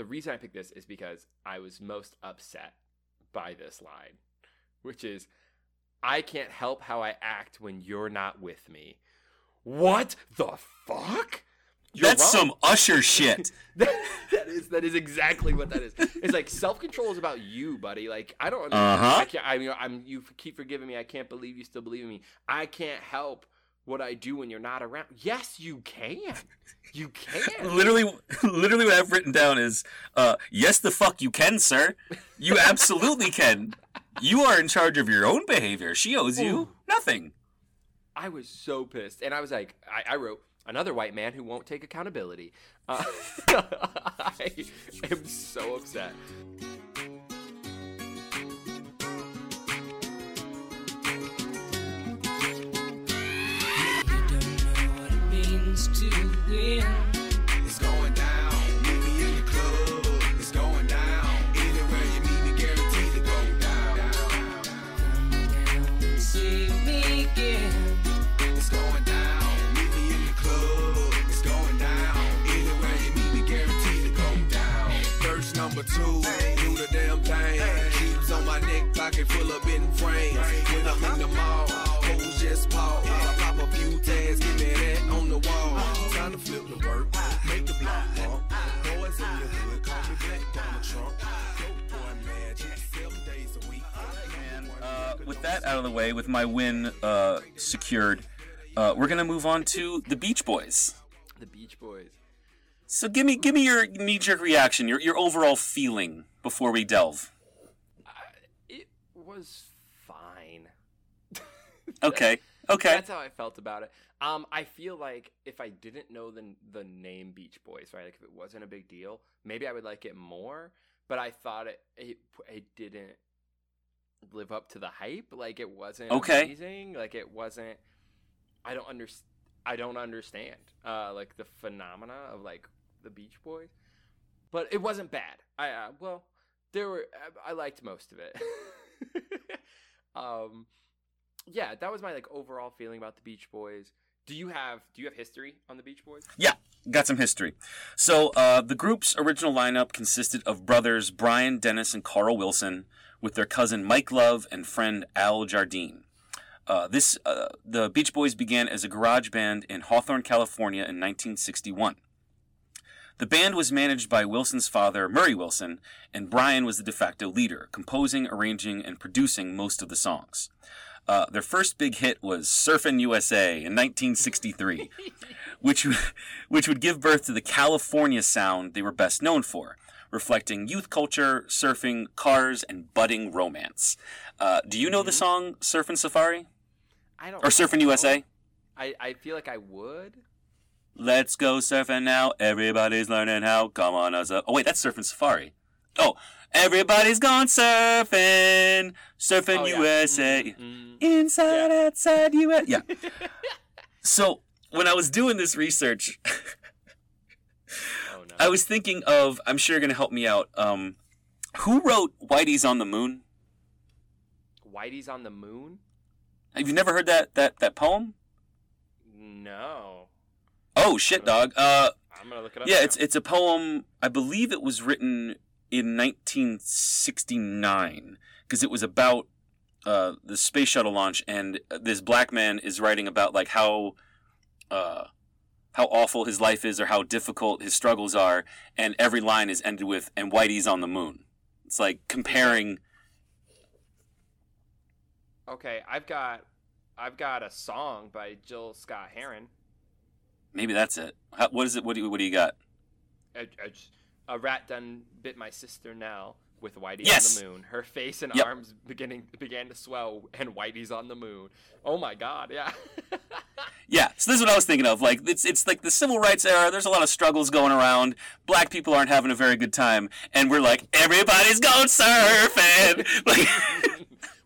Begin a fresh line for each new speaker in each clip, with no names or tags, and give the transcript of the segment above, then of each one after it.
the reason I picked this is because I was most upset by this line, which is, "I can't help how I act when you're not with me." What the fuck? You're
That's
wrong.
some Usher shit.
that, that is that is exactly what that is. It's like self control is about you, buddy. Like I don't.
Uh-huh.
I can't. I mean, I'm. You keep forgiving me. I can't believe you still believe in me. I can't help what I do when you're not around. Yes, you can. You can.
literally, literally, what I've written down is, uh, "Yes, the fuck you can, sir. You absolutely can. You are in charge of your own behavior. She owes you
Ooh.
nothing."
I was so pissed, and I was like, I, I wrote another white man who won't take accountability. Uh, I am so upset.
To win.
It's going down. Meet me in the club. It's going down. Anywhere you meet me, guaranteed to go down.
Come down me again.
It's going down. Meet me in the club. It's going down. Anywhere you meet me, guaranteed to go down. Verse number two. Do the damn thing. Keeps on my neck, pocket full of in frames. When I'm in the mall, hoes just pause. I pop a few tags, give me that flip the work, make the block bump. Boys in the hood, call me Black Donald Trump. Dope boy magic, seven days a week.
And uh, with that out of the way, with my win uh, secured, uh, we're gonna move on to the Beach Boys.
The Beach Boys.
So give me, give me your knee-jerk reaction, your your overall feeling before we delve.
It was fine.
Okay, okay.
That's how I felt about it. Um, I feel like if I didn't know the the name Beach Boys, right? Like if it wasn't a big deal, maybe I would like it more. But I thought it it, it didn't live up to the hype. Like it wasn't
Okay.
amazing. Like it wasn't. I don't under, I don't understand. Uh, like the phenomena of like the Beach Boys, but it wasn't bad. I uh, well, there were. I, I liked most of it. um, yeah, that was my like overall feeling about the Beach Boys. Do you have Do you have history on the Beach Boys?
Yeah, got some history. So uh, the group's original lineup consisted of brothers Brian, Dennis, and Carl Wilson, with their cousin Mike Love and friend Al Jardine. Uh, this uh, the Beach Boys began as a garage band in Hawthorne, California, in 1961. The band was managed by Wilson's father, Murray Wilson, and Brian was the de facto leader, composing, arranging, and producing most of the songs. Uh, their first big hit was Surfin' USA in 1963, which, which would give birth to the California sound they were best known for, reflecting youth culture, surfing, cars, and budding romance. Uh, do you know the song Surfin' Safari?
I don't.
Or Surfin' USA?
I I feel like I would.
Let's go surfing now. Everybody's learning how. Come on, us up. Oh, wait, that's Surfing Safari. Oh, everybody's gone surfing. Surfing
Oh, yeah.
USA.
Mm,
Inside,
Yeah.
outside, USA. Yeah. so, when I was doing this research,
oh no.
I was thinking of, I'm sure you're going to help me out. Um, who wrote Whitey's on the Moon?
Whitey's on the moon?
Have you never heard that, that, that poem?
No.
Oh, shit, dog. Uh,
I'm gonna look it up.
Yeah,
now.
it's it's a poem. I believe it was written in 1969 because it was about uh, the space shuttle launch, and this black man is writing about like how uh, how awful his life is or how difficult his struggles are, and every line is ended with "and Whitey's on the moon." It's like comparing.
okay. I've got I've got a song by Gil Scott-Heron.
Maybe that's it. How, what is it? What do you, what do you got?
A, a, a rat done bit my sister now with Whitey
Yes.
on the moon. Her face and
Yep.
arms beginning began to swell, and Whitey's on the moon. Oh my God! Yeah.
Yeah, so this is what I was thinking of. Like it's it's like the civil rights era. There's a lot of struggles going around. Black people aren't having a very good time, and we're like, everybody's going surfing. like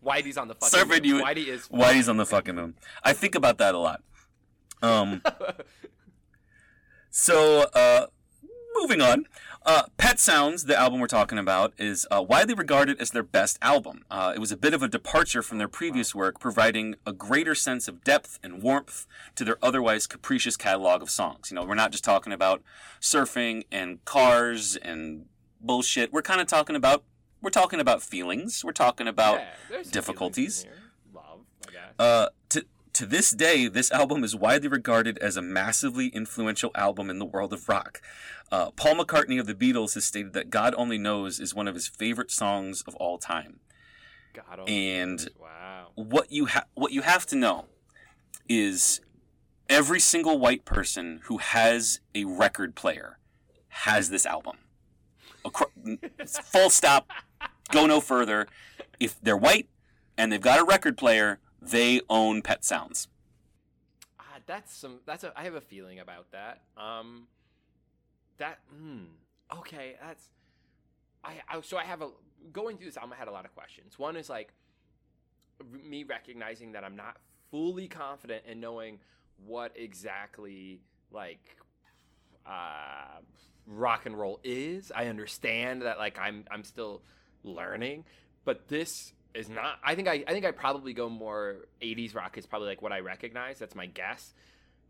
Whitey's on the fucking
Surfing
moon.
you-
Whitey is
Whitey's on the fucking moon. I think about that a lot. Um. So, uh, moving on. Uh, Pet Sounds, the album we're talking about, is uh, widely regarded as their best album. Uh, it was a bit of a departure from their previous work, providing a greater sense of depth and warmth to their otherwise capricious catalog of songs. You know, we're not just talking about surfing and cars and bullshit. We're kind of talking about we're talking about feelings. We're talking about
Yeah,
difficulties.
feelings in here. Love, I guess.
uh to to this day, this album is widely regarded as a massively influential album in the world of rock. Uh, Paul McCartney of the Beatles has stated that "God Only Knows" is one of his favorite songs of all time.
God only
and-
wow.
what you ha- what you have to know is every single white person who has a record player has this album. Acro- full stop. Go no further. If they're white and they've got a record player, they own Pet Sounds.
Ah, that's some. That's a. I have a feeling about that. Um, that. Hmm. Okay, that's. I, I. So I have a. Going through this album, I had a lot of questions. One is like me recognizing that I'm not fully confident in knowing what exactly like uh rock and roll is. I understand that like I'm I'm still learning, but this is not I think I I think I probably go more 80s rock is probably like what I recognize. That's my guess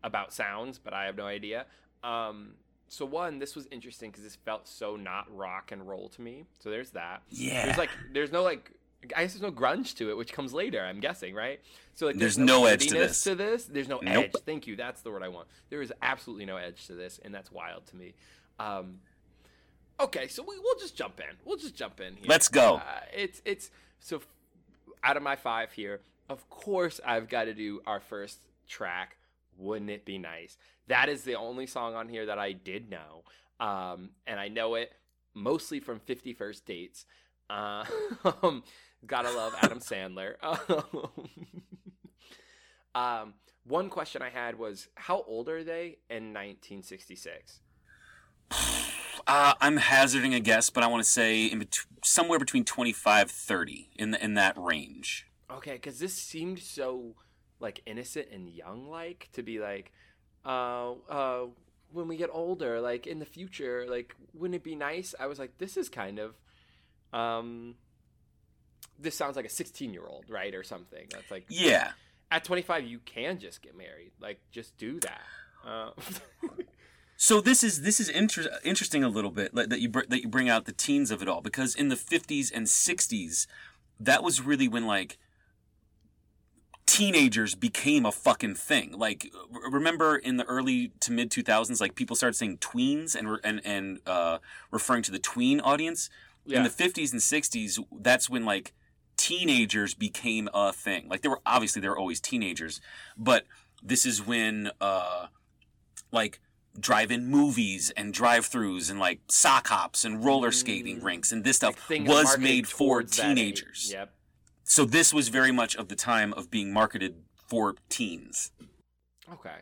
about sounds, but I have no idea. Um so one, this was interesting because this felt so not rock and roll to me. So there's that.
Yeah.
There's like there's no like I guess there's no grunge to it, which comes later. I'm guessing, right? So like
There's no edge to this.
To this, there's no
Nope.
edge. Thank you. That's the word I want. There is absolutely no edge to this, and that's wild to me. Um, okay, so we, we'll just jump in. We'll just jump in here.
Let's go.
Uh, it's it's so out of my five here. Of course, I've got to do our first track. Wouldn't it be nice? That is the only song on here that I did know, um, and I know it mostly from Fifty First Dates. Uh, gotta love Adam Sandler. um, one question I had was, how old are they in 1966?
Uh, I'm hazarding a guess, but I want to say in bet- somewhere between 25 30 in the, in that range.
Okay, because this seemed so like innocent and young, like to be like, uh, uh, when we get older, like in the future, like wouldn't it be nice? I was like, this is kind of, um, this sounds like a 16 year old, right, or something. That's like,
Yeah.
at 25, you can just get married, like just do that. Uh,
So this is this is inter- interesting a little bit like, that you br- that you bring out the teens of it all because in the 50s and 60s that was really when like teenagers became a fucking thing. Like r- remember in the early to mid 2000s like people started saying tweens and re- and and uh, referring to the tween audience.
yeah.
In the 50s and 60s that's when like teenagers became a thing. Like there were obviously there were always teenagers, but this is when uh like drive-in movies and drive-throughs and like sock hops and roller skating
Mm.
rinks and this stuff
things
was made for
towards that age.
teenagers.
Yep.
So this was very much of the time of being marketed for teens.
Okay.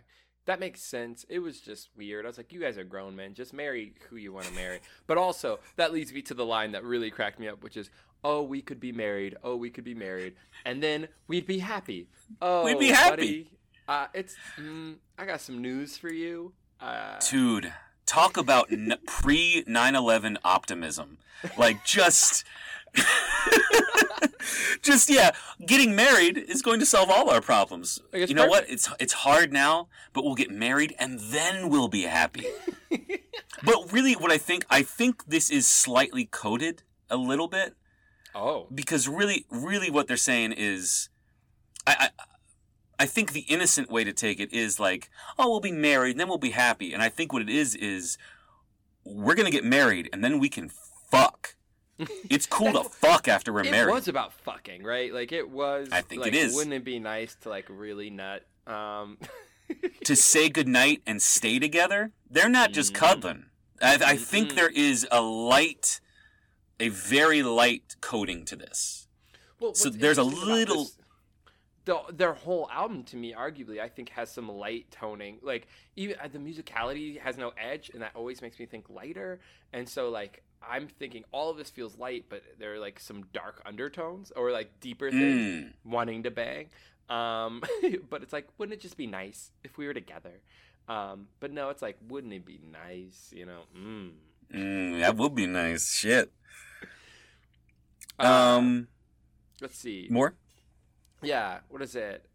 That makes sense. It was just weird. I was like, you guys are grown men. Just marry who you want to marry. But also, that leads me to the line that really cracked me up, which is, oh, we could be married. Oh, we could be married. And then we'd be happy. Oh,
We'd be happy.
buddy. Uh, it's, mm, I got some news for you. Uh,
Dude, talk about n- pre 9/11 optimism. Like just just yeah, getting married is going to solve all our problems. You know what? It's it's hard now, but we'll get married and then we'll be happy. but really what I think I think this is slightly coded a little bit
oh.
because really really what they're saying is I, I I think the innocent way to take it is like, oh, we'll be married and then we'll be happy. And I think what it is is we're gonna get married and then we can fuck. It's cool to fuck after we're
It
married.
It was about fucking, right? Like, it was.
I think it
like,
is.
Wouldn't it be nice to, like, really nut? Um,
to say goodnight and stay together. They're not just
Mhm.
cuddling. I, I think
Mhm.
there is a light, a very light coding to this.
Well,
So there's a little-
this- the, their whole album to me, arguably, I think has some light toning. Like even uh, the musicality has no edge, and that always makes me think lighter. And so, like I'm thinking, all of this feels light, but there are like some dark undertones or like deeper things
Mm.
wanting to bang. Um, but it's like, wouldn't it just be nice if we were together? Um, but no, it's like, wouldn't it be nice? You know. Mm.
Mm, that would be nice. Shit.
Uh,
Um,
let's see.
more.
Yeah, what is it?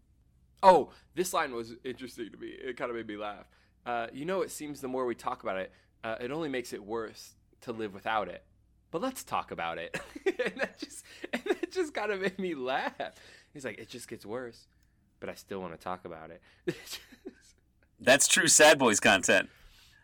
Oh, this line was interesting to me. It kind of made me laugh. Uh, you know, it seems the more we talk about it, uh, it only makes it worse to live without it. but let's talk about it. and that just and that just kind of made me laugh. He's like, it just gets worse, but I still want to talk about it.
That's true sad boys content.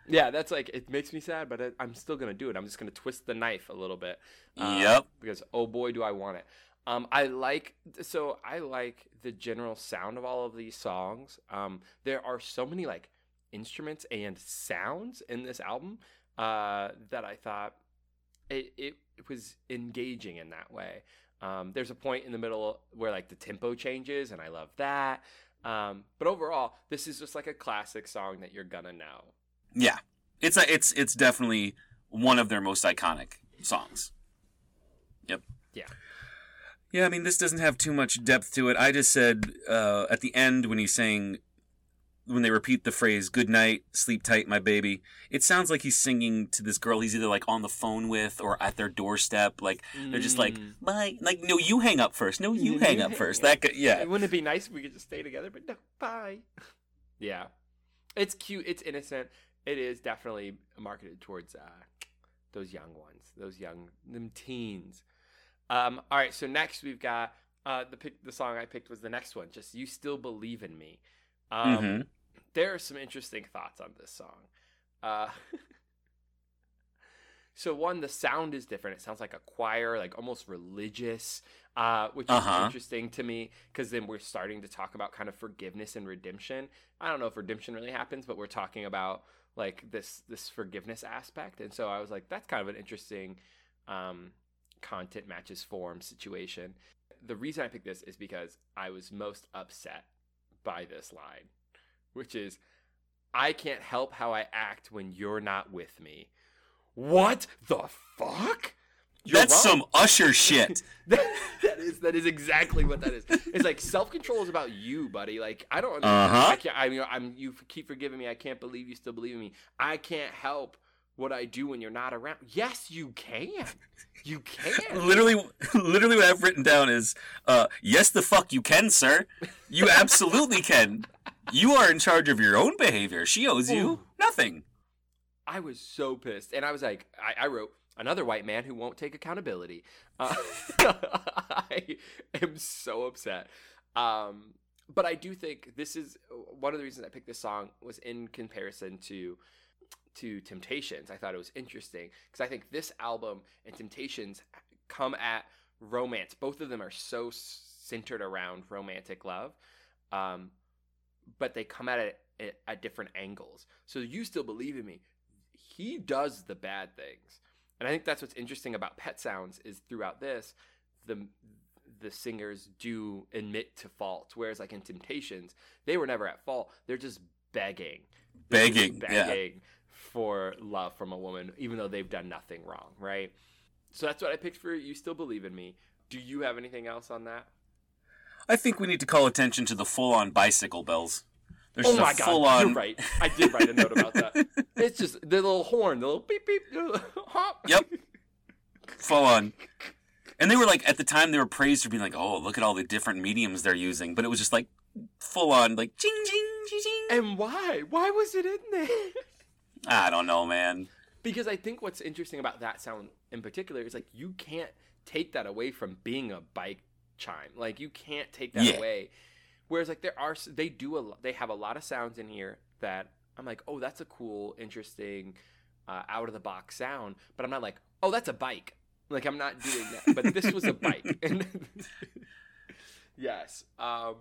yeah, that's like it makes me sad, but I, I'm still gonna do it. I'm just gonna twist the knife a little bit. um,
Yep.
Because oh boy, do I want it. Um, I like so I like the general sound of all of these songs. Um, there are so many like instruments and sounds in this album uh, that I thought it, it was engaging in that way. Um, there's a point in the middle where like the tempo changes, and I love that. Um, but overall, this is just like a classic song that you're gonna know.
Yeah, it's a, it's it's definitely one of their most iconic songs. Yep.
Yeah.
Yeah, I mean, this doesn't have too much depth to it. I just said uh, at the end when he's saying, when they repeat the phrase "Good night, sleep tight, my baby," it sounds like he's singing to this girl he's either like on the phone with or at their doorstep. Like they're just like,
Mm.
"Bye." Like, no, you hang up first. No, you hang up first. That guy, yeah.
Wouldn't it be nice if we could just stay together? But no, bye. yeah, it's cute. It's innocent. It is definitely marketed towards uh, those young ones, those young them teens. Um, all right, so next we've got uh, the pick. The song I picked was the next one. Just you still believe in me. Um,
Mhm.
There are some interesting thoughts on this song. Uh, so one, the sound is different. It sounds like a choir, like almost religious, uh, which is
Uh-huh.
interesting to me because then we're starting to talk about kind of forgiveness and redemption. I don't know if redemption really happens, but we're talking about like this this forgiveness aspect, and so I was like, that's kind of an interesting um, content matches form situation. The reason I picked this is because I was most upset by this line, which is, I can't help how I act when you're not with me. What the fuck? You're
That's
wrong.
some Usher shit.
that that is that is exactly what that is. It's like self control is about you, buddy. Like I don't.
Uh-huh.
I can't. I mean, I'm. You keep forgiving me. I can't believe you still believe in me. I can't help what I do when you're not around. Yes, you can. You can.
literally, literally, what I've written down is, uh, "Yes, the fuck you can, sir. You absolutely can. You are in charge of your own behavior. She owes you
Ooh.
nothing."
I was so pissed, and I was like, I, I wrote another white man who won't take accountability. Uh, I am so upset. Um, but I do think this is one of the reasons I picked this song was in comparison to to Temptations. I thought it was interesting because I think this album and Temptations come at romance. Both of them are so centered around romantic love, um, but they come at it at, at different angles. So you still believe in me. He does the bad things, and I think that's what's interesting about Pet Sounds is throughout this, the the singers do admit to fault, whereas like in Temptations, they were never at fault. They're just begging, just
Begging, yeah.
For love from a woman, even though they've done nothing wrong, right? So that's what I picked for you. Still believe in me. Do you have anything else on that?
I think we need to call attention to the full-on bicycle bells. There's
oh my god,
full-on.
you're right. I did write a note about that. It's just the little horn, the little beep beep, little hop.
Yep. Full on. And they were like, at the time, they were praised for being like, oh, look at all the different mediums they're using. But it was just like full on, like, ching, ching, ching, ching.
And why? Why was it in there?
I don't know, man.
because I think what's interesting about that sound in particular is like you can't take that away from being a bike chime. Like you can't take that
Yeah.
away. Whereas like there are they do a they have a lot of sounds in here that I'm like, "Oh, that's a cool, interesting uh, out of the box sound." But I'm not like, "Oh, that's a bike." Like I'm not doing that. But this was a bike. And yes. Um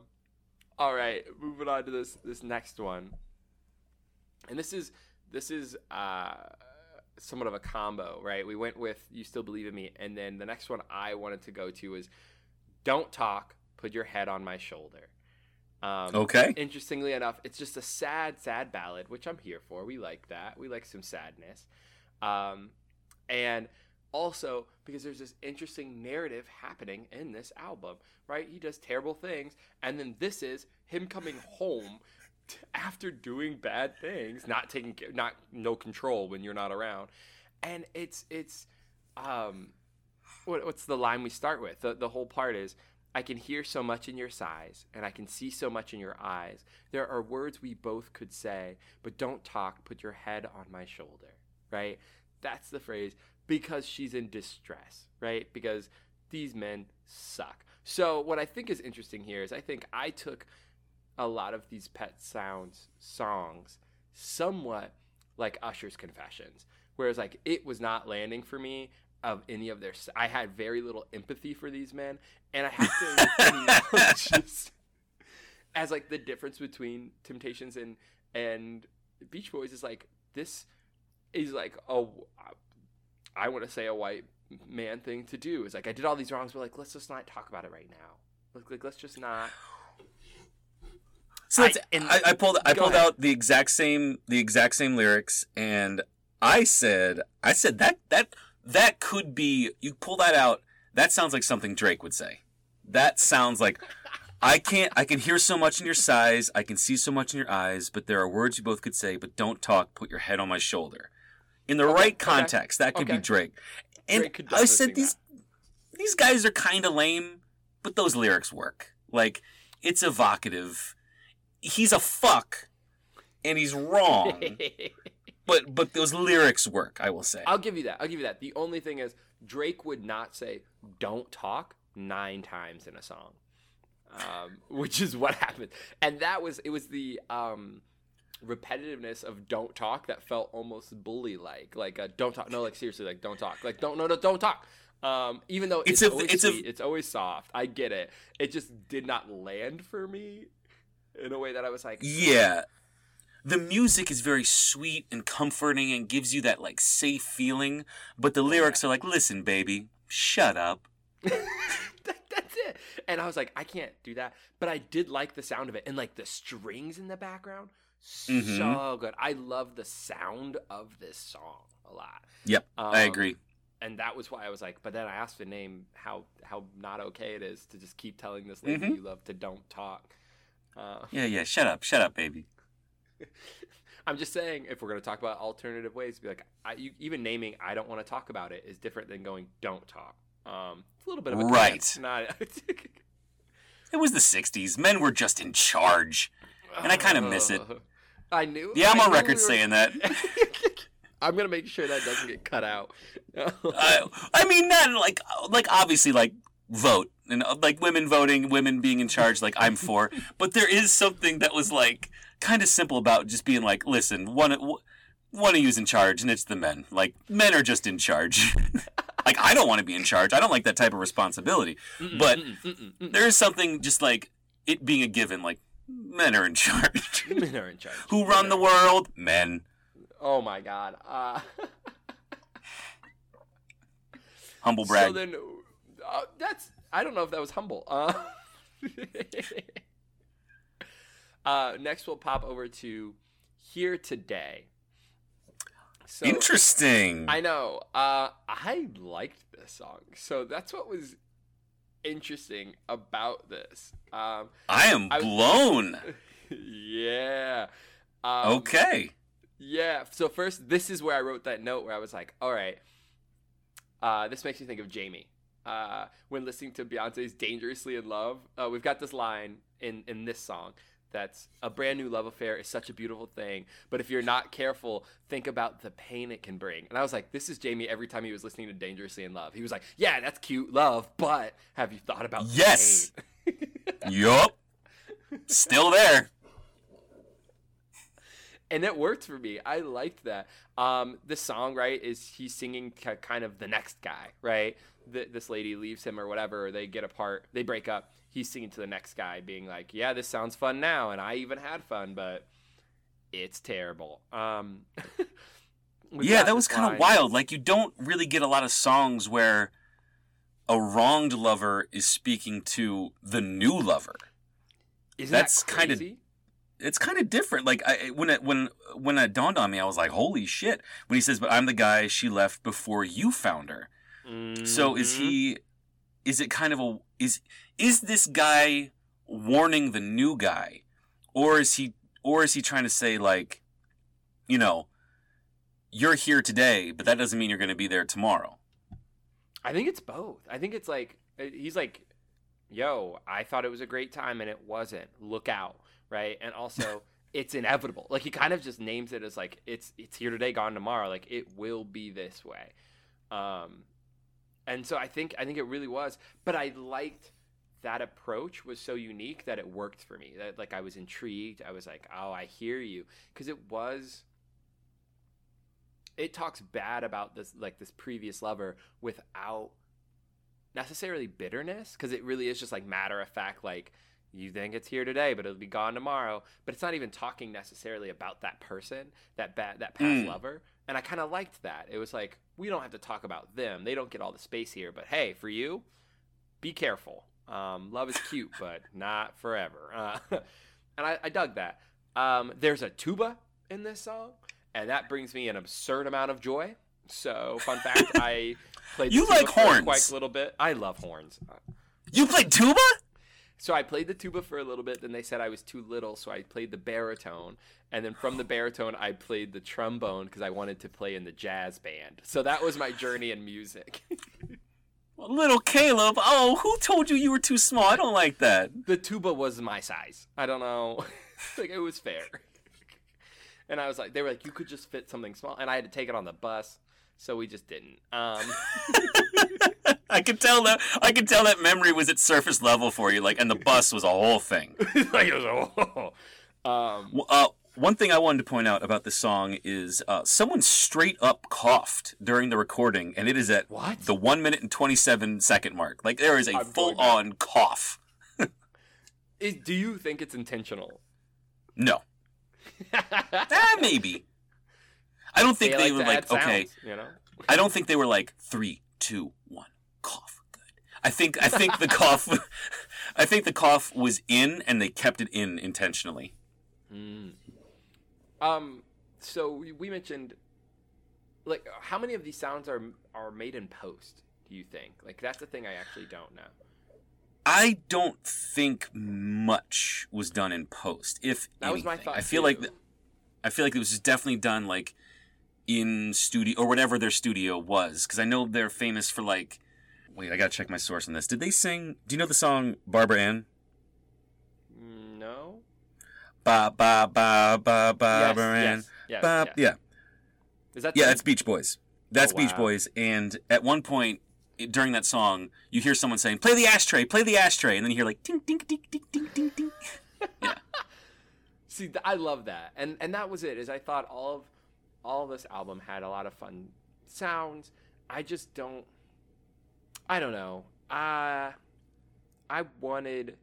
all right, moving on to this this next one. And this is this is uh somewhat of a combo, right? We went with "You Still Believe in Me," and then the next one I wanted to go to is "Don't Talk, Put Your Head on My Shoulder." Um,
Okay.
Interestingly enough, it's just a sad, sad ballad, which I'm here for. We like that. We like some sadness, um, and also because there's this interesting narrative happening in this album, right? He does terrible things, and then this is him coming home after doing bad things, not taking, ca- not no control when you're not around, and it's it's, um, what, what's the line we start with? The the whole part is. I can hear so much in your sighs, and I can see so much in your eyes. There are words we both could say, but don't talk. Put your head on my shoulder, right? That's the phrase. because she's in distress, right? Because these men suck. So what I think is interesting here is I think I took a lot of these Pet Sounds songs somewhat like Usher's Confessions, whereas like it was not landing for me of any of their. I had very little empathy for these men, and I have to acknowledge this as like the difference between Temptations and and Beach Boys is like this is like a I want to say a white man thing to do is like I did all these wrongs, but like let's just not talk about it right now. Like, like let's just not.
So
I-
that's,
and-
I, I pulled I pulled
ahead.
out the exact same the exact same lyrics, and I said I said that that that could be you pull that out. That sounds like something Drake would say. That sounds like I can't. I can hear so much in your sighs. I can see so much in your eyes. But there are words you both could say. But don't talk. Put your head on my shoulder. In the
Okay,
right
okay,
context, that could
okay.
be Drake. And
Drake
I said these these guys are kind of lame, but those lyrics work. Like it's evocative. He's a fuck, and he's wrong. but but those lyrics work. I will say.
I'll give you that. I'll give you that. The only thing is Drake would not say "don't talk" nine times in a song, um, which is what happened. And that was it. Was the um, repetitiveness of "don't talk" that felt almost bully-like. Like uh, "don't talk." No, like seriously, like "don't talk." Like don't no no don't talk. Um, even though it's,
It's a-
always
it's a-
it's always soft. I get it. It just did not land for me in a way that I was like,
Yeah. The music is very sweet and comforting and gives you that like safe feeling, but the lyrics are like, "Listen, baby, shut up."
that, that's it. And I was like, I can't do that. But I did like the sound of it. And like the strings in the background, so
Mhm.
good. I love the sound of this song a lot.
Yep, I
Um,
agree.
And that was why I was like, but then I asked the name how how not okay it is to just keep telling this lady
Mhm.
you love to don't talk. Uh,
Yeah, yeah, shut up, shut up, baby.
I'm just saying, if we're gonna talk about alternative ways, be like, I, you, even naming "I don't want to talk about it" is different than going "don't talk." Um, it's a little bit of a
Right.
Not.
It was the 60s. Men were just in charge. And I kinda miss it.
I knew.
Yeah, I'm on record
we were-
saying that.
I'm gonna make sure that doesn't get cut out.
I, I mean, not like like obviously like vote and uh, like women voting, women being in charge. Like I'm for, but there is something that was like kind of simple about just being like, listen, one one of you's in charge, and it's the men. Like men are just in charge. like I don't want to be in charge. I don't like that type of responsibility.
Mm-mm,
but
mm-mm, mm-mm, mm-mm.
There is something just like it being a given. Like men are in charge.
men are in charge.
Who run the world? Men.
Oh my god. Uh,
Humble brag.
So then, uh, that's I don't know if that was humble. Uh, uh, next, we'll pop over to here today. So
Interesting.
I know. Uh, I liked this song, so that's what was interesting about this. Um,
I am
I was-
blown.
yeah. Um,
Okay.
Yeah. So first, this is where I wrote that note where I was like, all right, uh, this makes me think of Jamie. Uh, when listening to Beyonce's "Dangerously in Love," uh, we've got this line in in this song that's a brand new love affair is such a beautiful thing, but if you're not careful, think about the pain it can bring. And I was like, this is Jamie every time he was listening to "Dangerously in Love." He was like, yeah, that's cute, love, but have you thought about
Yes.
pain?
yup. Still there.
and it worked for me. I liked that. Um, the song, right, is he's singing kind of the next guy, right? Th- this lady leaves him or whatever, or they get apart, they break up. He's singing to the next guy, being like, "Yeah, this sounds fun now, and I even had fun, but it's terrible." Um,
yeah, that was kind of wild. Like you don't really get a lot of songs where a wronged lover is speaking to the new lover.
Isn't
that's
that
kinda- It's kind of different. Like I, when it when when it dawned on me, I was like, "Holy shit!" When he says, "But I'm the guy she left before you found her." So is
Mhm.
he? Is it kind of a is is this guy warning the new guy, or is he or is he trying to say like, you know, you're here today, but that doesn't mean you're going to be there tomorrow.
I think it's both. I think it's like uh, he's like, "Yo, I thought it was a great time and it wasn't. Look out!" Right? And also, it's inevitable. Like he kind of just names it as like it's it's here today, gone tomorrow. Like it will be this way. Um, and so I think I think it really was. But I liked that approach was so unique that it worked for me. That like I was intrigued. I was like, oh, I hear you, because it was. It talks bad about this like this previous lover without necessarily bitterness, because it really is just like matter of fact, like you think it's here today, but it'll be gone tomorrow. But it's not even talking necessarily about that person, that bad, that past
Mm.
lover. And I kind of liked that. It was like we don't have to talk about them; they don't get all the space here. But hey, for you, be careful. Um, love is cute, but not forever. Uh, and I, I dug that. Um, there's a tuba in this song, and that brings me an absurd amount of joy. So, fun fact: I played.
You like horns.
Quite a little bit. I love horns.
You played tuba?
So I played the tuba for a little bit. Then they said I was too little, so I played the baritone. And then from the baritone, I played the trombone because I wanted to play in the jazz band. So that was my journey in music.
Little Caleb. Oh, who told you you were too small? I don't like that.
the tuba was my size. I don't know, like it was fair. And I was like, they were like, you could just fit something small, and I had to take it on the bus, so we just didn't. Um,
I could tell that. I could tell that memory was at surface level for you. Like, and the bus was a whole thing.
like it was, oh. um,
W- Uh, one thing I wanted to point out about this song is uh, someone straight up coughed during the recording, and it is at
What?
the one minute and twenty seven second mark. Like there is a
I'm
full on cough.
is, do you think it's intentional?
No, eh, maybe. I don't think they,
like
were like
add
okay.
you know.
I don't think they were like three, two, one, cough. Good. I think I think the cough, I think the cough was in, and they kept it in intentionally.
Um, so we, we mentioned, like, how many of these sounds are are made in post? Do you think? Like, that's the thing I actually don't know.
I don't think much was done in post. If
That was my thought,
I feel
too.
like I feel like it was definitely done like in studio or whatever their studio was because I know they're famous for like. Wait, I gotta check my source on this. Did they sing? Do you know the song Barbara Ann?
No.
Ba ba ba ba Barbara
yes,
Ann.
yes, yes,
Ba,
yes.
Yeah,
Is that
yeah, that's Beach Boys. That's
Oh,
Beach
wow.
Boys. And at one point during that song, you hear someone saying, "Play the ashtray, play the ashtray," and then you hear like ding ding ding ding ding ding ding.
See, I love that, and and that was it. Is I thought all of all this album had a lot of fun sounds. I just don't. I don't know. Uh, I wanted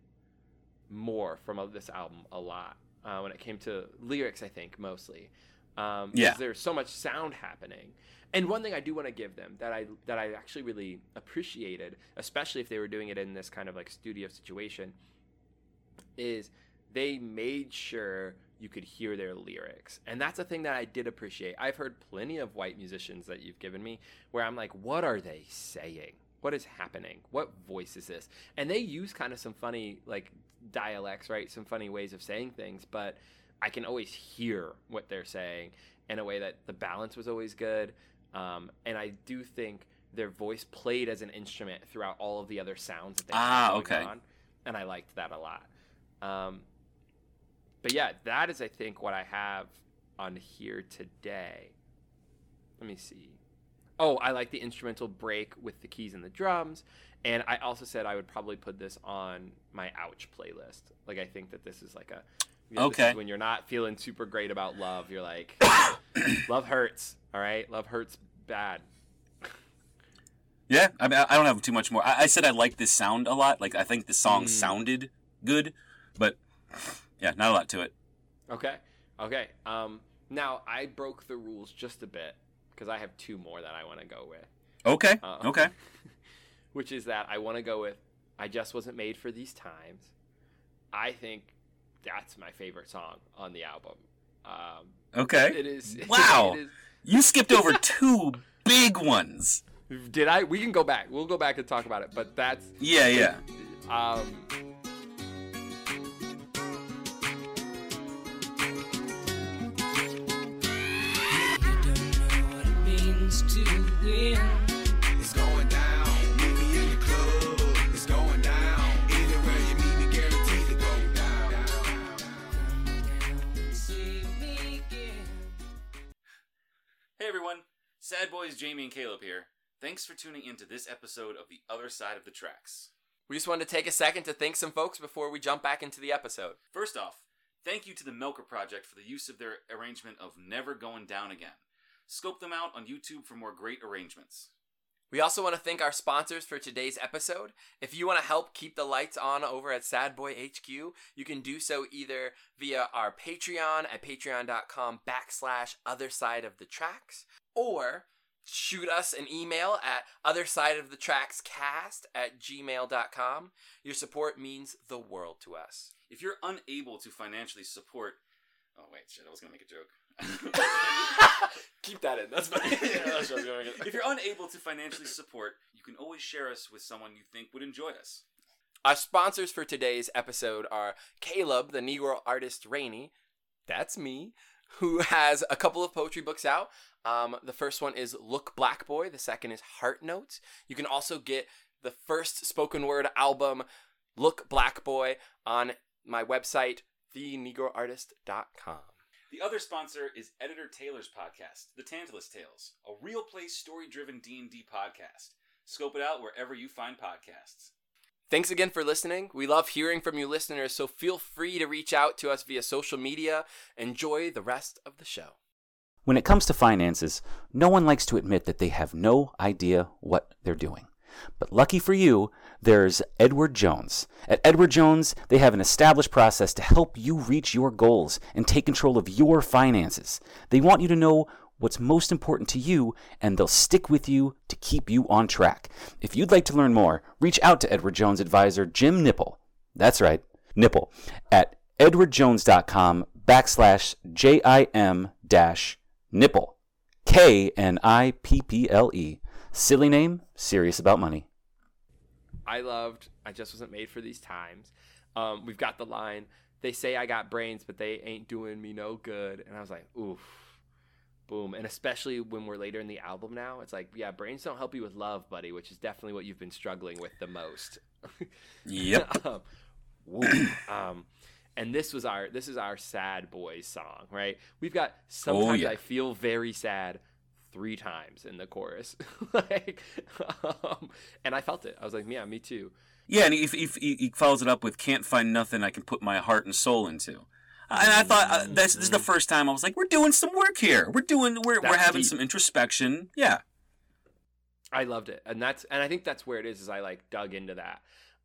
more from this album a lot uh, when it came to lyrics. I think mostly. Um,
Yeah.
There's so much sound happening. And one thing I do want to give them that I that I actually really appreciated, especially if they were doing it in this kind of like studio situation, is they made sure you could hear their lyrics. And that's a thing that I did appreciate. I've heard plenty of white musicians that you've given me where I'm like, what are they saying? What is happening? What voice is this? And they use kind of some funny like dialects, right? Some funny ways of saying things, but I can always hear what they're saying in a way that the balance was always good. Um, and I do think their voice played as an instrument throughout all of the other sounds that they
Ah,
had going
okay.
on, and I liked that a lot. Um, but yeah, that is I think what I have on here today. Let me see. Oh, I like the instrumental break with the keys and the drums, and I also said I would probably put this on my ouch playlist. Like I think that this is like a you know,
Okay.
when you're not feeling super great about love, you're like, love hurts. All right, love hurts bad.
Yeah, I mean, I don't have too much more. I, I said I like this sound a lot. Like I think the song
Mm.
sounded good, but yeah, not a lot to it.
Okay. Okay. Um, now I broke the rules just a bit because I have two more that I want to go with.
Okay,
Uh,
okay.
Which is that I want to go with I just wasn't made for these times. I think that's my favorite song on the album. Um,
Okay.
it is.
Wow.
it
You skipped over two big ones.
Did I? We can go back. We'll go back and talk about it. But that's.
Yeah, yeah.
Um,
Sad Boys Jamie and Caleb here. Thanks for tuning in to this episode of The Other Side of the Tracks.
We just wanted to take a second to thank some folks before we jump back into the episode.
First off, thank you to the Milker Project for the use of their arrangement of Never Going Down Again. Scope them out on YouTube for more great arrangements.
We also want to thank our sponsors for today's episode. If you want to help keep the lights on over at Sad Boy HQ, you can do so either via our Patreon at patreon.com backslash other side of the tracks, or shoot us an email at other side of the tracks cast at gmail.com. Your support means the world to us.
If you're unable to financially support. Oh, wait, shit, I was going to make a joke.
Keep that in. That's fine.
if you're unable to financially support, you can always share us with someone you think would enjoy us.
Our sponsors for today's episode are Caleb, the Negro artist Rainey. That's me, who has a couple of poetry books out. Um, the first one is Look Black Boy. The second is Heart Notes. You can also get the first spoken word album, Look Black Boy, on my website, thenegroartist.com.
The other sponsor is Editor Taylor's podcast, The Tantalus Tales, a real play story-driven D&D podcast. Scope it out wherever you find podcasts.
Thanks again for listening. We love hearing from you listeners, so feel free to reach out to us via social media. Enjoy the rest of the show.
When it comes to finances, no one likes to admit that they have no idea what they're doing. But lucky for you, there's Edward Jones. At Edward Jones, they have an established process to help you reach your goals and take control of your finances. They want you to know what's most important to you, and they'll stick with you to keep you on track. If you'd like to learn more, reach out to Edward Jones advisor Jim Nipple. That's right, Nipple, at edwardjones.com backslash J-I-M dash Nipple. K N I P P L E. Silly name, serious about money.
I loved I just wasn't made for these times. Um, we've got the line, they say I got brains, but they ain't doing me no good. And I was like, oof. Boom. And especially when we're later in the album now, it's like, yeah, brains don't help you with love, buddy, which is definitely what you've been struggling with the most.
Yep.
um, woo. um, and this was our this is our sad boys song, right? We've got sometimes
yeah.
I feel very sad three times in the chorus, like, um, and I felt it. I was like, yeah, me too.
Yeah, and if, if he he follows it up with "Can't find nothing I can put my heart and soul into," and I thought uh, this, this is the first time I was like, "We're doing some work here. We're doing we're we're having
deep.
some introspection." Yeah,
I loved it, and that's and I think that's where it is. Is I like dug into that.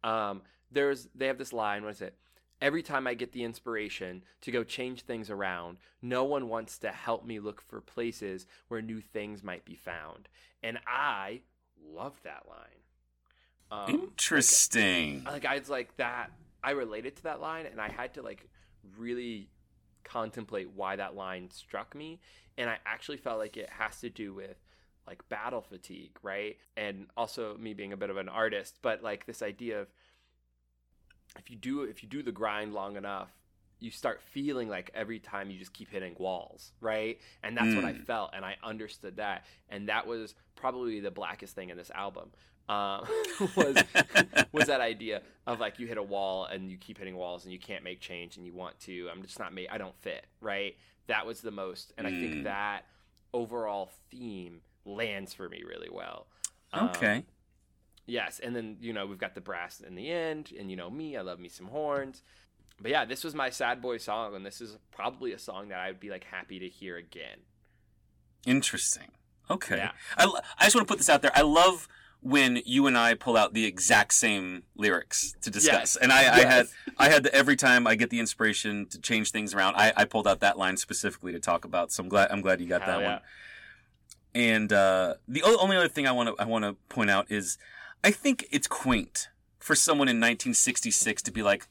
Um, there's they have this line. What is it? Every time I get the inspiration to go change things around, no one wants to help me look for places where new things might be found, and I love that line. Um,
interesting.
like I was like that. I related to that line, and I had to like really contemplate why that line struck me, and I actually felt like it has to do with like battle fatigue, right? And also me being a bit of an artist, but like this idea of if you do if you do the grind long enough, you start feeling like every time you just keep hitting walls, right? And that's what I
Mm.
felt, and I understood that, and that was probably the blackest thing in this album. Uh, was was that idea of like you hit a wall and you keep hitting walls and you can't make change and you want to. I'm just not made. I don't fit, right? That was the most, and I
Mm.
think that overall theme lands for me really well. Um,
okay.
Yes, and then you know we've got the brass in the end, and you know me, I love me some horns. But yeah, this was my sad boy song, and this is probably a song that I would be like happy to hear again.
Interesting. Okay.
Yeah.
I, I just want to put this out there. I love when you and I pull out the exact same lyrics to discuss.
Yes.
And I, I had I had the, every time I get the inspiration to change things around, I, I pulled out that line specifically to talk about. So I'm glad I'm glad you got
Hell
that
yeah.
one. And uh, the o- only other thing I want to I want to point out is I think it's quaint for someone in 1966 to be like,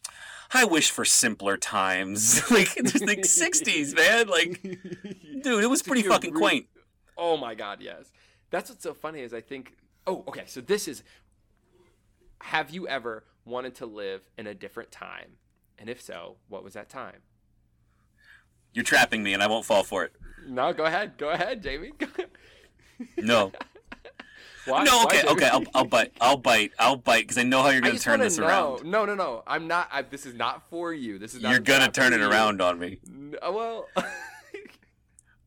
I wish for simpler times. like just like 60s, man. Like, dude, it was pretty
You're
fucking
re-
quaint.
Oh my god, yes. That's what's so funny is I think. Oh, okay. So this is. Have you ever wanted to live in a different time? And if so, what was that time?
You're trapping me, and I won't fall for it.
No, go ahead. Go ahead, Jamie.
No,
Why?
no. Okay,
Jamie?
okay. I'll, I'll bite. I'll bite. I'll bite because I know how you're gonna turn this
know.
around.
No, no, no. I'm not. I, this is not for you. This is not.
You're gonna turn it
you.
around on me.
No, well,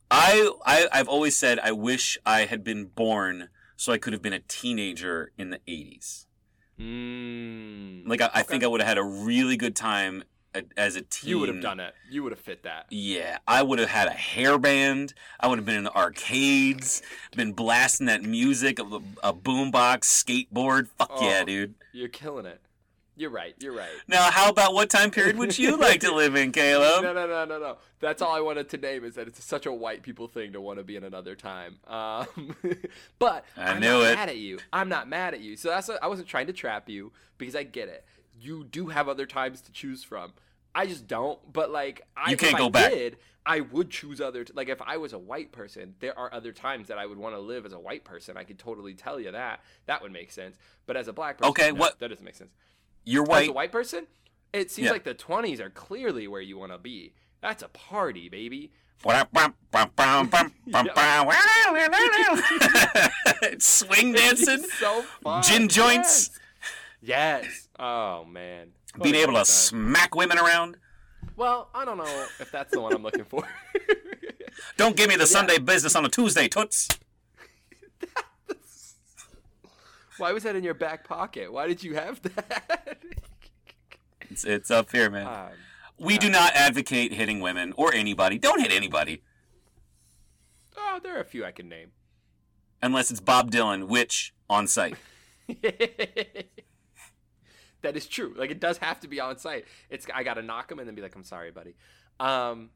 I, I, I've always said I wish I had been born so I could have been a teenager in the 80s.
Mm.
Like I, I think I would have had a really good time a- as a teen.
you would have done it. You would have fit that.
Yeah, I would have had a hairband. I would have been in the arcades, been blasting that music, a, a boombox, skateboard. Fuck yeah,
Oh.
dude.
You're killing it. You're right. You're right.
Now, how about what time period would you like to live in, Caleb?
No, no, no, no, no. That's all I wanted to name is that it's such a white people thing to want to be in another time. Um, but
I
am
knew
not
it.
mad at you. I'm not mad at you. So that's what, I wasn't trying to trap you because I get it. You do have other times to choose from. I just don't. But like, I,
You can't
if
go
I
back.
Did, I would choose other. T- like, if I was a white person, there are other times that I would want to live as a white person. I could totally tell you that. That would make sense. But as a black person,
Okay,
no,
what-
That doesn't make sense.
You're white.
As a white person, it seems
Yeah.
like the 20s are clearly where you want to be. That's a party, baby.
Swing dancing,
so
gin joints,
Yes. Yes. Oh man.
Being able to smack women around.
Well, I don't know if that's the one I'm looking for.
Don't give me the Sunday business on a Tuesday, toots.
Why was that in your back pocket? Why did you have that?
It's, it's up here, man.
Um,
We do not advocate hitting women or anybody. Don't hit anybody
oh, there are a few I can name.
unless it's Bob Dylan, which on sight.
That is true. Like it does have to be on sight. It's I gotta knock him and then be like, "I'm sorry, buddy." Um,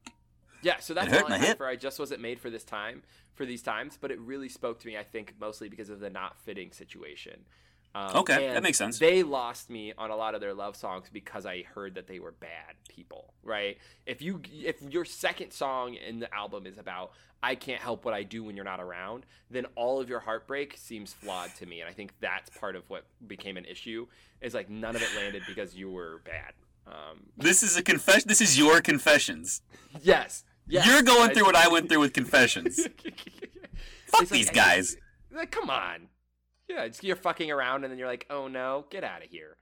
yeah. So that's all I had for. I just wasn't made for this time, for these times. But it really spoke to me. I think mostly because of the not fitting situation. Um,
Okay, that makes sense.
They lost me on a lot of their love songs because I heard that they were bad people. Right? If you if your second song in the album is about I can't help what I do when you're not around, then all of your heartbreak seems flawed to me. And I think that's part of what became an issue is like none of it landed because you were bad. Um,
This is a confession. This is your confessions.
yes. yes.
You're going through what I went through with confessions. Fuck
like,
these guys.
Like, come on. Yeah, it's, you're fucking around and then you're like, oh no, get out of here.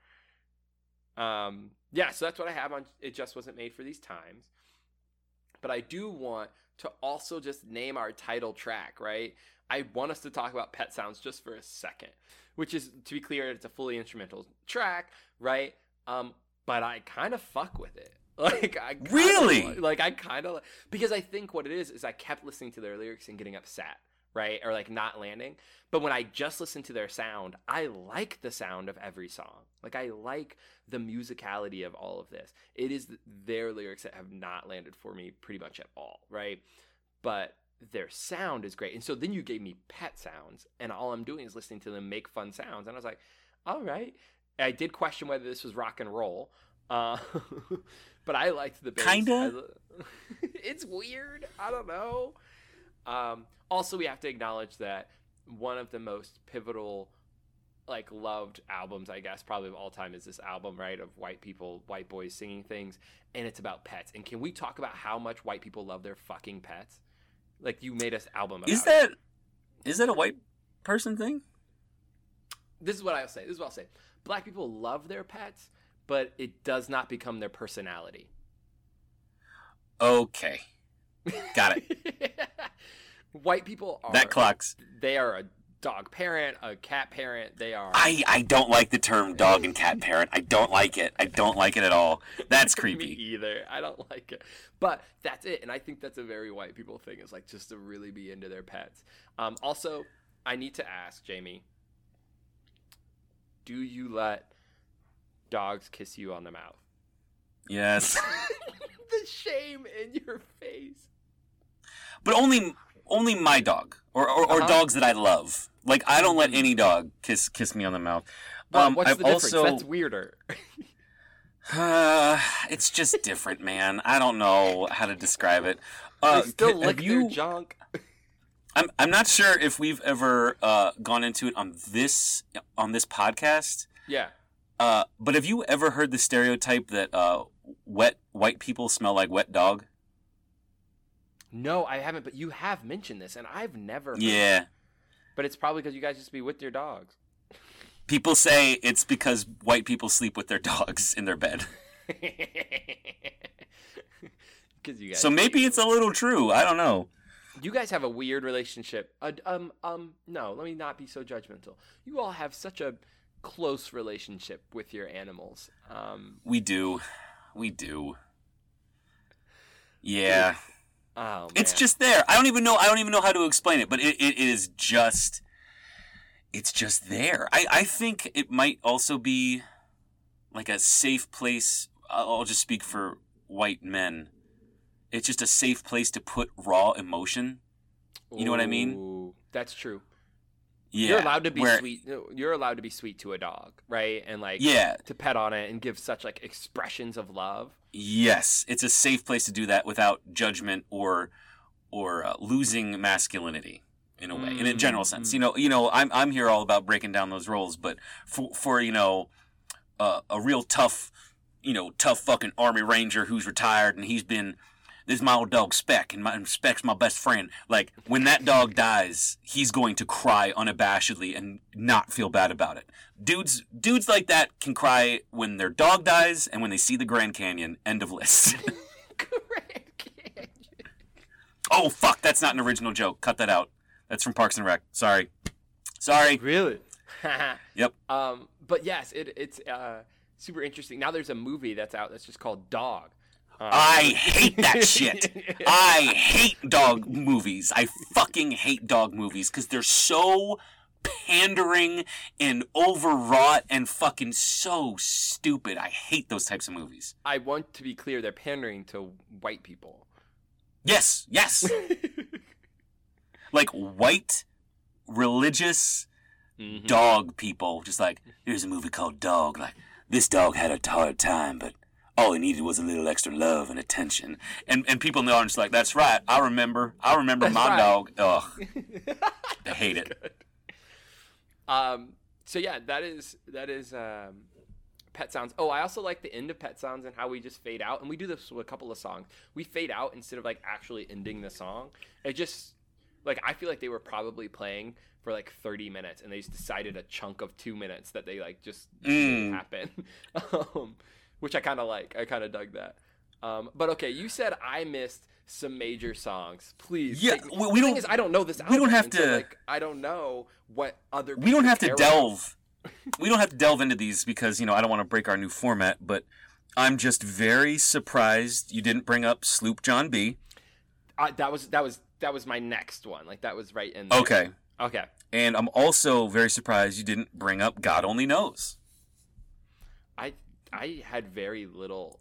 Um, yeah, so that's what I have on. It just wasn't made for these times. But I do want to also just name our title track, right? I want us to talk about Pet Sounds just for a second, which is to be clear, it's a fully instrumental track, right? Um, but I kind of fuck with it. Like I
Really?
li- like I kind of because I think what it is is I kept listening to their lyrics and getting upset, right? Or like not landing. But when I just listen to their sound, I like the sound of every song. Like I like the musicality of all of this. It is their lyrics that have not landed for me pretty much at all, right? But their sound is great. And so then you gave me pet sounds, and all I'm doing is listening to them make fun sounds. And I was like, all right. I did question whether this was rock and roll. Uh, but I liked the bass.
Kinda.
I it's weird. I don't know. Um, also, we have to acknowledge that one of the most pivotal, like loved albums, I guess, probably of all time is this album, right? Of white people, white boys singing things, and it's about pets. And can we talk about how much white people love their fucking pets? Like you made us album. About
Is
it.
that is that a white person thing?
This is what I'll say. This is what I'll say. Black people love their pets, but it does not become their personality.
Okay, got it.
White people are
That clocks.
they are a dog parent, a cat parent. They are
I I don't like the term dog and cat parent. I don't like it. I don't like it at all. That's
Me
creepy.
either. I don't like it. But that's it. And I think that's a very white people thing is like just to really be into their pets. Um, also, I need to ask, Jamie, do you let dogs kiss you on the mouth?
Yes,
the shame in your face.
but only only my dog or or, or
Uh-huh.
dogs that I love. Like I don't let any dog kiss kiss me on the mouth.
Well,
Um,
what's
I've
the difference?
also
That's weirder.
Uh, it's just different, man. I don't know how to describe it. Uh,
they still lick their
you?
junk.
I'm I'm not sure if we've ever uh, gone into it on this on this podcast.
Yeah.
Uh, but have you ever heard the stereotype that uh, wet white people smell like wet dog?
No, I haven't, but you have mentioned this, and I've never.
Yeah.
it. But it's probably because you guys just be with your dogs.
People say it's because white people sleep with their dogs in their bed.
Because you guys.
So maybe it's a little true. I don't know.
You guys have a weird relationship. Uh, um, um, no, let me not be so judgmental. You all have such a close relationship with your animals. Um,
We do. We do. Yeah.
Oh,
It's just there. I don't even know. I don't even know how to explain it, but it, it is just. It's just there. I, I think it might also be like a safe place. I'll just speak for white men. It's just a safe place to put raw emotion. You know what I mean?
Ooh, That's true.
Yeah,
You're allowed to be
where-
sweet. You're allowed to be sweet to a dog, right? And like,
Yeah,
to pet on it and give such like expressions of love.
yes, it's a safe place to do that without judgment or or uh, losing masculinity in a way, in a general sense. You know, you know, I'm I'm here all about breaking down those roles, but for for you know, uh, a real tough, you know, tough fucking army ranger who's retired and he's been. This is my old dog Speck, and my and Speck's my best friend. Like when that dog dies, he's going to cry unabashedly and not feel bad about it. Dudes, dudes like that can cry when their dog dies and when they see the Grand Canyon. End of list. oh fuck, that's not an original joke. Cut that out. That's from Parks and Rec. Sorry, sorry.
Really?
Yep.
Um, but yes, it, it's uh, super interesting. Now there's a movie that's out that's just called Dog.
I hate that shit. I hate dog movies. I fucking hate dog movies because they're so pandering and overwrought and fucking so stupid. I hate those types of movies.
I want to be clear, they're pandering to white people.
Yes, yes. like white, religious
Mhm.
dog people. Just like, here's a movie called Dog. Like, this dog had a hard time, but all he needed was a little extra love and attention. And and people in the audience are like, that's right. I remember. I remember
That's
my
right.
dog. Ugh. I hate it.
Um, so yeah, that is that is um, Pet Sounds. Oh, I also like the end of Pet Sounds and how we just fade out, and we do this with a couple of songs. We fade out instead of like actually ending the song. It just like I feel like they were probably playing for like 30 minutes, and they just decided a chunk of two minutes that they like just
Mm.
didn't happen, um, which I kind of like. I kind of dug that. Um, but okay, you said I missed some major songs. Please,
Yeah, we- we
the
don't-
is, I don't know this.
we don't have to-
like, I don't know what other.
We don't have to delve. We don't have to delve into these because you know I don't want to break our new format. But I'm just very surprised you didn't bring up Sloop John B.
I, that was that was that was my next one. Like that was right in. There.
Okay.
Okay.
And I'm also very surprised you didn't bring up God Only Knows.
I I had very little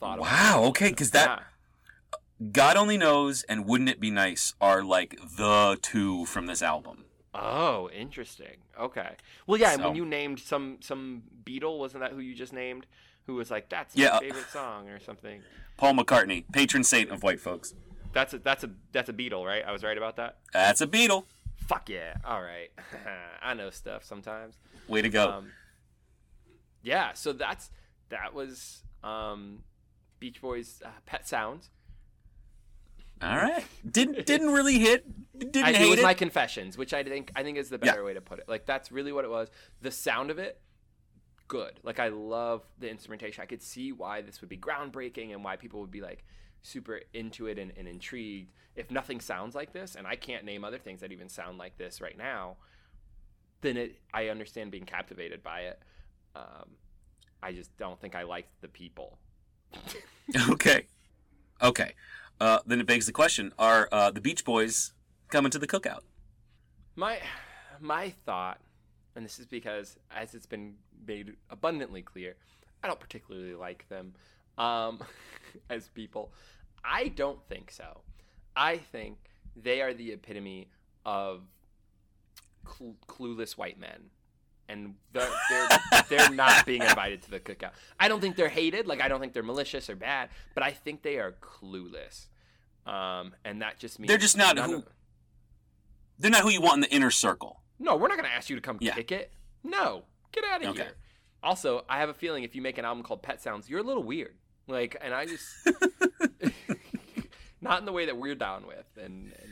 thought. about
Wow. Okay, because that
Yeah.
God Only Knows and Wouldn't It Be Nice are like the two from this album.
Oh, interesting. Okay. Well, yeah. and when you named some some Beatle, wasn't that who you just named? Who was like, "That's
Yeah,
my
uh,
favorite song" or something?
Paul McCartney, patron saint of white folks.
That's a that's a that's a Beatle, right? I was right about that.
That's a Beatle.
Fuck yeah! All right, I know stuff sometimes.
Way to go.
Um, yeah, so that's that was um, Beach Boys' uh, "Pet Sounds."
All right. Didn't didn't really hit. Didn't
I, it
hate
was
it.
my confessions, which I think I think is the
Yeah.
better way to put it. Like that's really what it was. The sound of it, good. Like I love the instrumentation. I could see why this would be groundbreaking and why people would be like super into it and, and intrigued. If nothing sounds like this, and I can't name other things that even sound like this right now, then it I understand being captivated by it. Um, I just don't think I liked the people.
okay. Okay. Uh, then it begs the question: Are uh, the Beach Boys coming to the cookout?
My my thought, and this is because as it's been made abundantly clear, I don't particularly like them um, as people. I don't think so. I think they are the epitome of cl- clueless white men. And they're, they're, they're not being invited to the cookout. I don't think they're hated. Like, I don't think they're malicious or bad, but I think they are clueless. Um, and that just means
They're just not who. They're not who you want in the inner circle.
no, we're not going to ask you to come
Yeah.
kick it. No, get out of
Okay.
here. Also, I have a feeling if you make an album called Pet Sounds, you're a little weird. Like, and I just not in the way that we're down with, and, and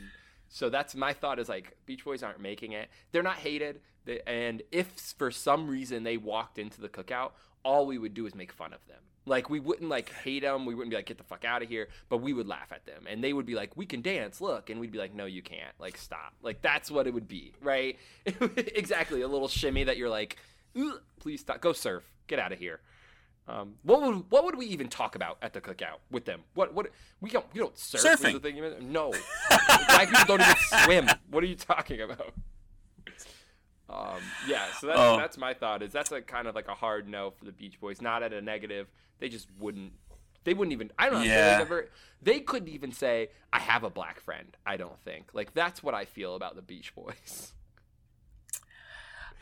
so that's my thought is like Beach Boys aren't making it. They're not hated, they, and if for some reason they walked into the cookout, all we would do is make fun of them. Like we wouldn't like hate them, we wouldn't be like get the fuck out of here, but we would laugh at them, and they would be like, "We can dance, look," and we'd be like, "No, you can't. Like stop." Like that's what it would be, right? exactly, a little shimmy that you're like, "Please stop, go surf, get out of here." Um, what would what would we even talk about at the cookout with them? What what we don't we don't surf.
Surfing.
the thing you meant? No, black people don't even swim. What are you talking about? Um, yeah, so that's
Oh.
that's my thought. Is that's a kind of like a hard no for the Beach Boys. Not at a negative. They just wouldn't. They wouldn't even. I don't know. if
Yeah.
they've ever. They couldn't even say I have a black friend. I don't think. Like that's what I feel about the Beach Boys.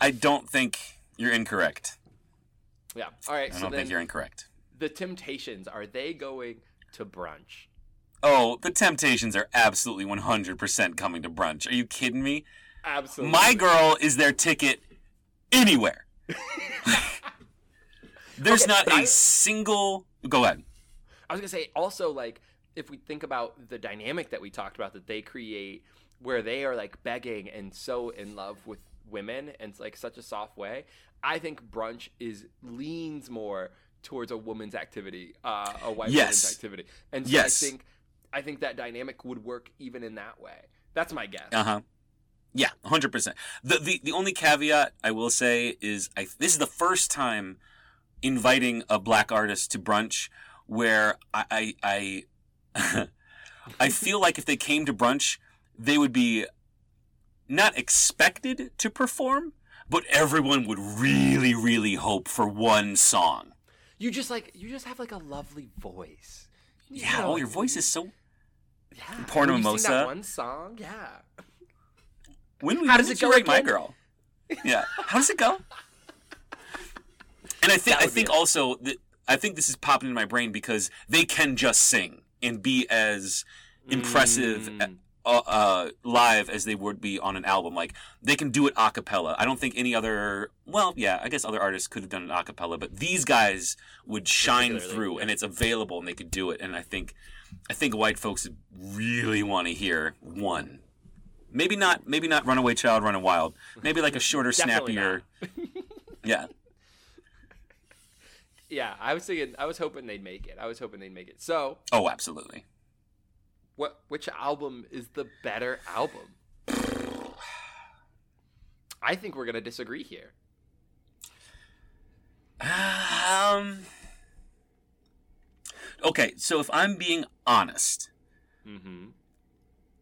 I don't think you're incorrect.
Yeah. All right.
I
so
don't think you're incorrect.
the Temptations are they going to brunch?
Oh, the Temptations are absolutely 100% coming to brunch. Are you kidding me?
Absolutely.
My girl is their ticket anywhere. There's
Okay,
not a
I-
single. Go ahead.
I was gonna say also like if we think about the dynamic that we talked about that they create, where they are like begging and so in love with women and it's like such a soft way. I think brunch is leans more towards a woman's activity, uh, a white
Yes.
woman's activity, and so
Yes.
I think I think that dynamic would work even in that way. That's my guess.
Uh huh. Yeah, hundred percent. The, the the only caveat I will say is I this is the first time inviting a black artist to brunch where I I I, I feel like if they came to brunch, they would be not expected to perform, but everyone would really really hope for one song.
You just like you just have like a lovely voice. You
Yeah.
know,
Oh, your voice is so.
yeah.
Porno
When you sing
Mimosa.
one song, yeah.
When,
How does it go
my girl? Yeah. How does it go? And I think I think also that I think this is popping in my brain because they can just sing and be as impressive
Mm.
uh, uh, live as they would be on an album. Like they can do it a cappella. I don't think any other. Well, yeah, I guess other artists could have done it a cappella, but these guys would shine through, and it's available, and they could do it. And I think, I think white folks really want to hear one. Maybe not. Maybe not "Runaway Child, Running Wild." Maybe like a shorter, snappier. yeah.
Yeah, I was thinking. I was hoping they'd make it. I was hoping they'd make it. So,
Oh, absolutely.
what? Which album is the better album? I think we're gonna disagree here.
Um. Okay, so if I'm being honest,
Mm-hmm.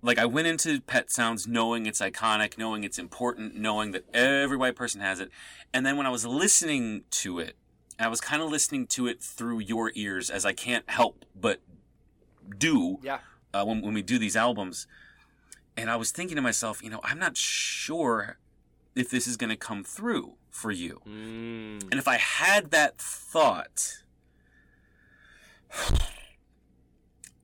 Like I went into Pet Sounds knowing it's iconic, knowing it's important, knowing that every white person has it, and then when I was listening to it, I was kind of listening to it through your ears, as I can't help but do
Yeah.
uh, when when we do these albums, and I was thinking to myself, you know, I'm not sure if this is going to come through for you.
Mm.
And if I had that thought,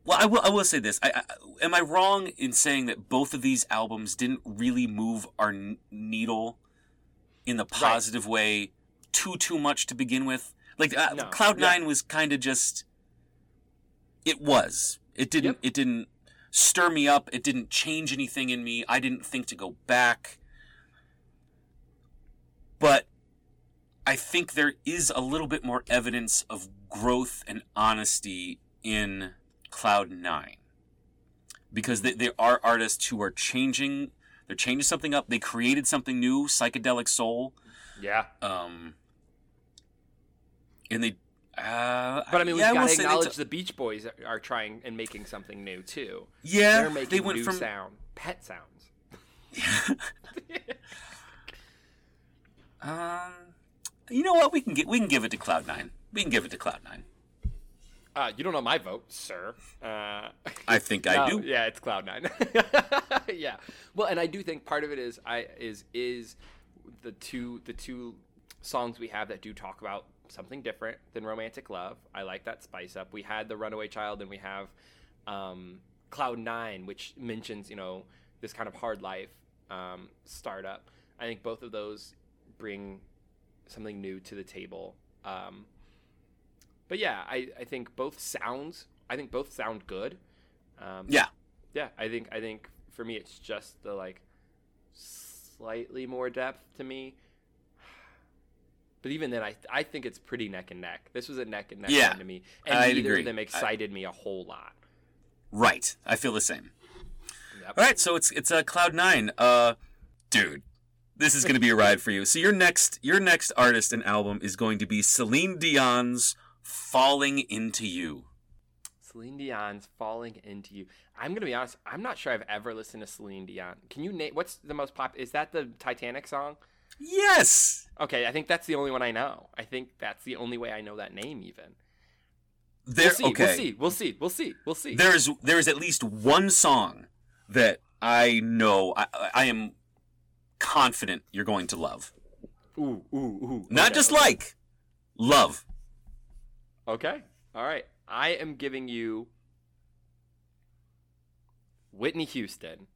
well, I will. I will say this. I, I, am I wrong in saying that both of these albums didn't really move our n- needle in the positive way too too much to begin with? Like uh,
No.
Cloud
Yeah.
Nine was kind of just. It was. It didn't.
Yep.
It didn't stir me up. It didn't change anything in me. I didn't think to go back. But I think there is a little bit more evidence of growth and honesty in Cloud Nine. Because they, there are artists who are changing, they're changing something up. They created something new, psychedelic soul.
Yeah.
Um, and they, uh,
But I mean,
yeah,
we've got to acknowledge
t-
the Beach Boys are- are trying and making something new too.
yeah,
They're making
they went
new
from
sound, pet sounds.
um, you know what? We can get we can give it to Cloud Nine. We can give it to Cloud Nine.
Uh, you don't know my vote, sir. Uh,
I think I
no,
do.
Yeah, it's Cloud Nine. yeah. Well, and I do think part of it is I is is the two the two songs we have that do talk about something different than romantic love. I like that spice up. We had the Runaway Child, and we have um, Cloud Nine, which mentions you know this kind of hard life um, startup. I think both of those bring something new to the table. Um, but yeah, I, I think both sounds. I think both sound good. Um,
Yeah.
yeah. I think I think for me it's just the like slightly more depth to me. But even then, I I think it's pretty neck and neck. This was a neck and neck
Yeah,
to me, and
I'd
neither
agree.
of them excited me a whole lot.
Right. I feel the same.
Yep.
All right, so it's it's uh, Cloud Nine. Uh, dude, this is going to be a ride for you. So your next your next artist and album is going to be Celine Dion's "Falling Into You."
Celine Dion's "Falling Into You." I'm gonna be honest. I'm not sure I've ever listened to Celine Dion. Can you name what's the most pop? Is that the Titanic song?
Yes.
Okay, I think that's the only one I know. I think that's the only way I know that name. Even
There.
we'll see.
okay.
We'll see. We'll see. We'll see. We'll see.
There is there is at least one song that I know I, I am confident you're going to love.
Ooh, ooh, ooh.
Not
Okay,
just
okay.
like love.
Okay. All right. I am giving you Whitney Houston,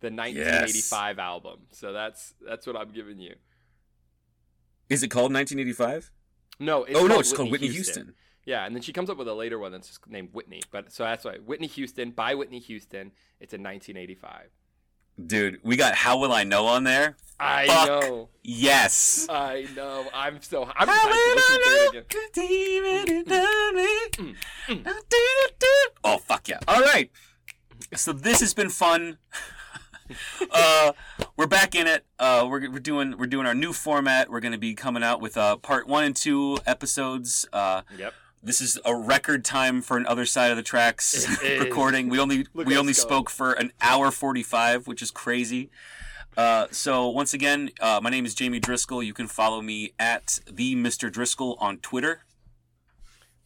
the 1985 album. So that's that's what I'm giving you.
Is it called 1985?
No, it's
oh no, it's called Whitney Houston.
Yeah, and then she comes up with a later one that's just named Whitney. But so that's why Whitney Houston by Whitney Houston. It's in 1985.
Dude, we got How Will I Know on there.
I
Fuck.
know.
Yes.
I know. I'm so. I'm excited to listen to it again.
Oh fuck yeah! All right, so this has been fun. uh, we're back in it. Uh, we're, we're doing we're doing our new format. We're going to be coming out with uh, part one and two episodes. Uh,
Yep.
This is a record time for an other side of the tracks recording. We only
Look
we only
us go.
spoke for an hour forty five, which is crazy. Uh, so once again, uh, my name is Jamie Driscoll. You can follow me at the Mr. Driscoll on Twitter.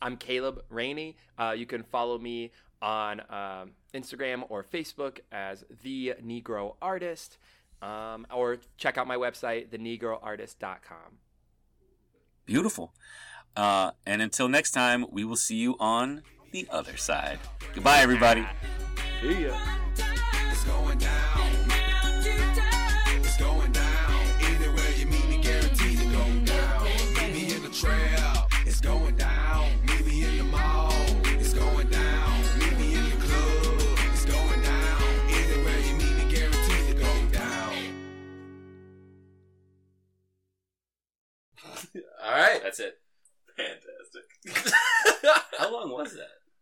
I'm Caleb Rainey. Uh, you can follow me on um, Instagram or Facebook as the Negro Artist, um, or check out my website, thenegroartist.com.
Beautiful. Uh, and until next time, we will see you on the other side. Goodbye, everybody.
See ya.
It's going down. It's going down. Anywhere you meet me, guaranteed to go down. Meet me in the trail. It's going down. Meet me in the mall. It's going down. Meet me in the club. It's going down. Anywhere you meet me, guaranteed to go down.
All right.
That's it. How long was that?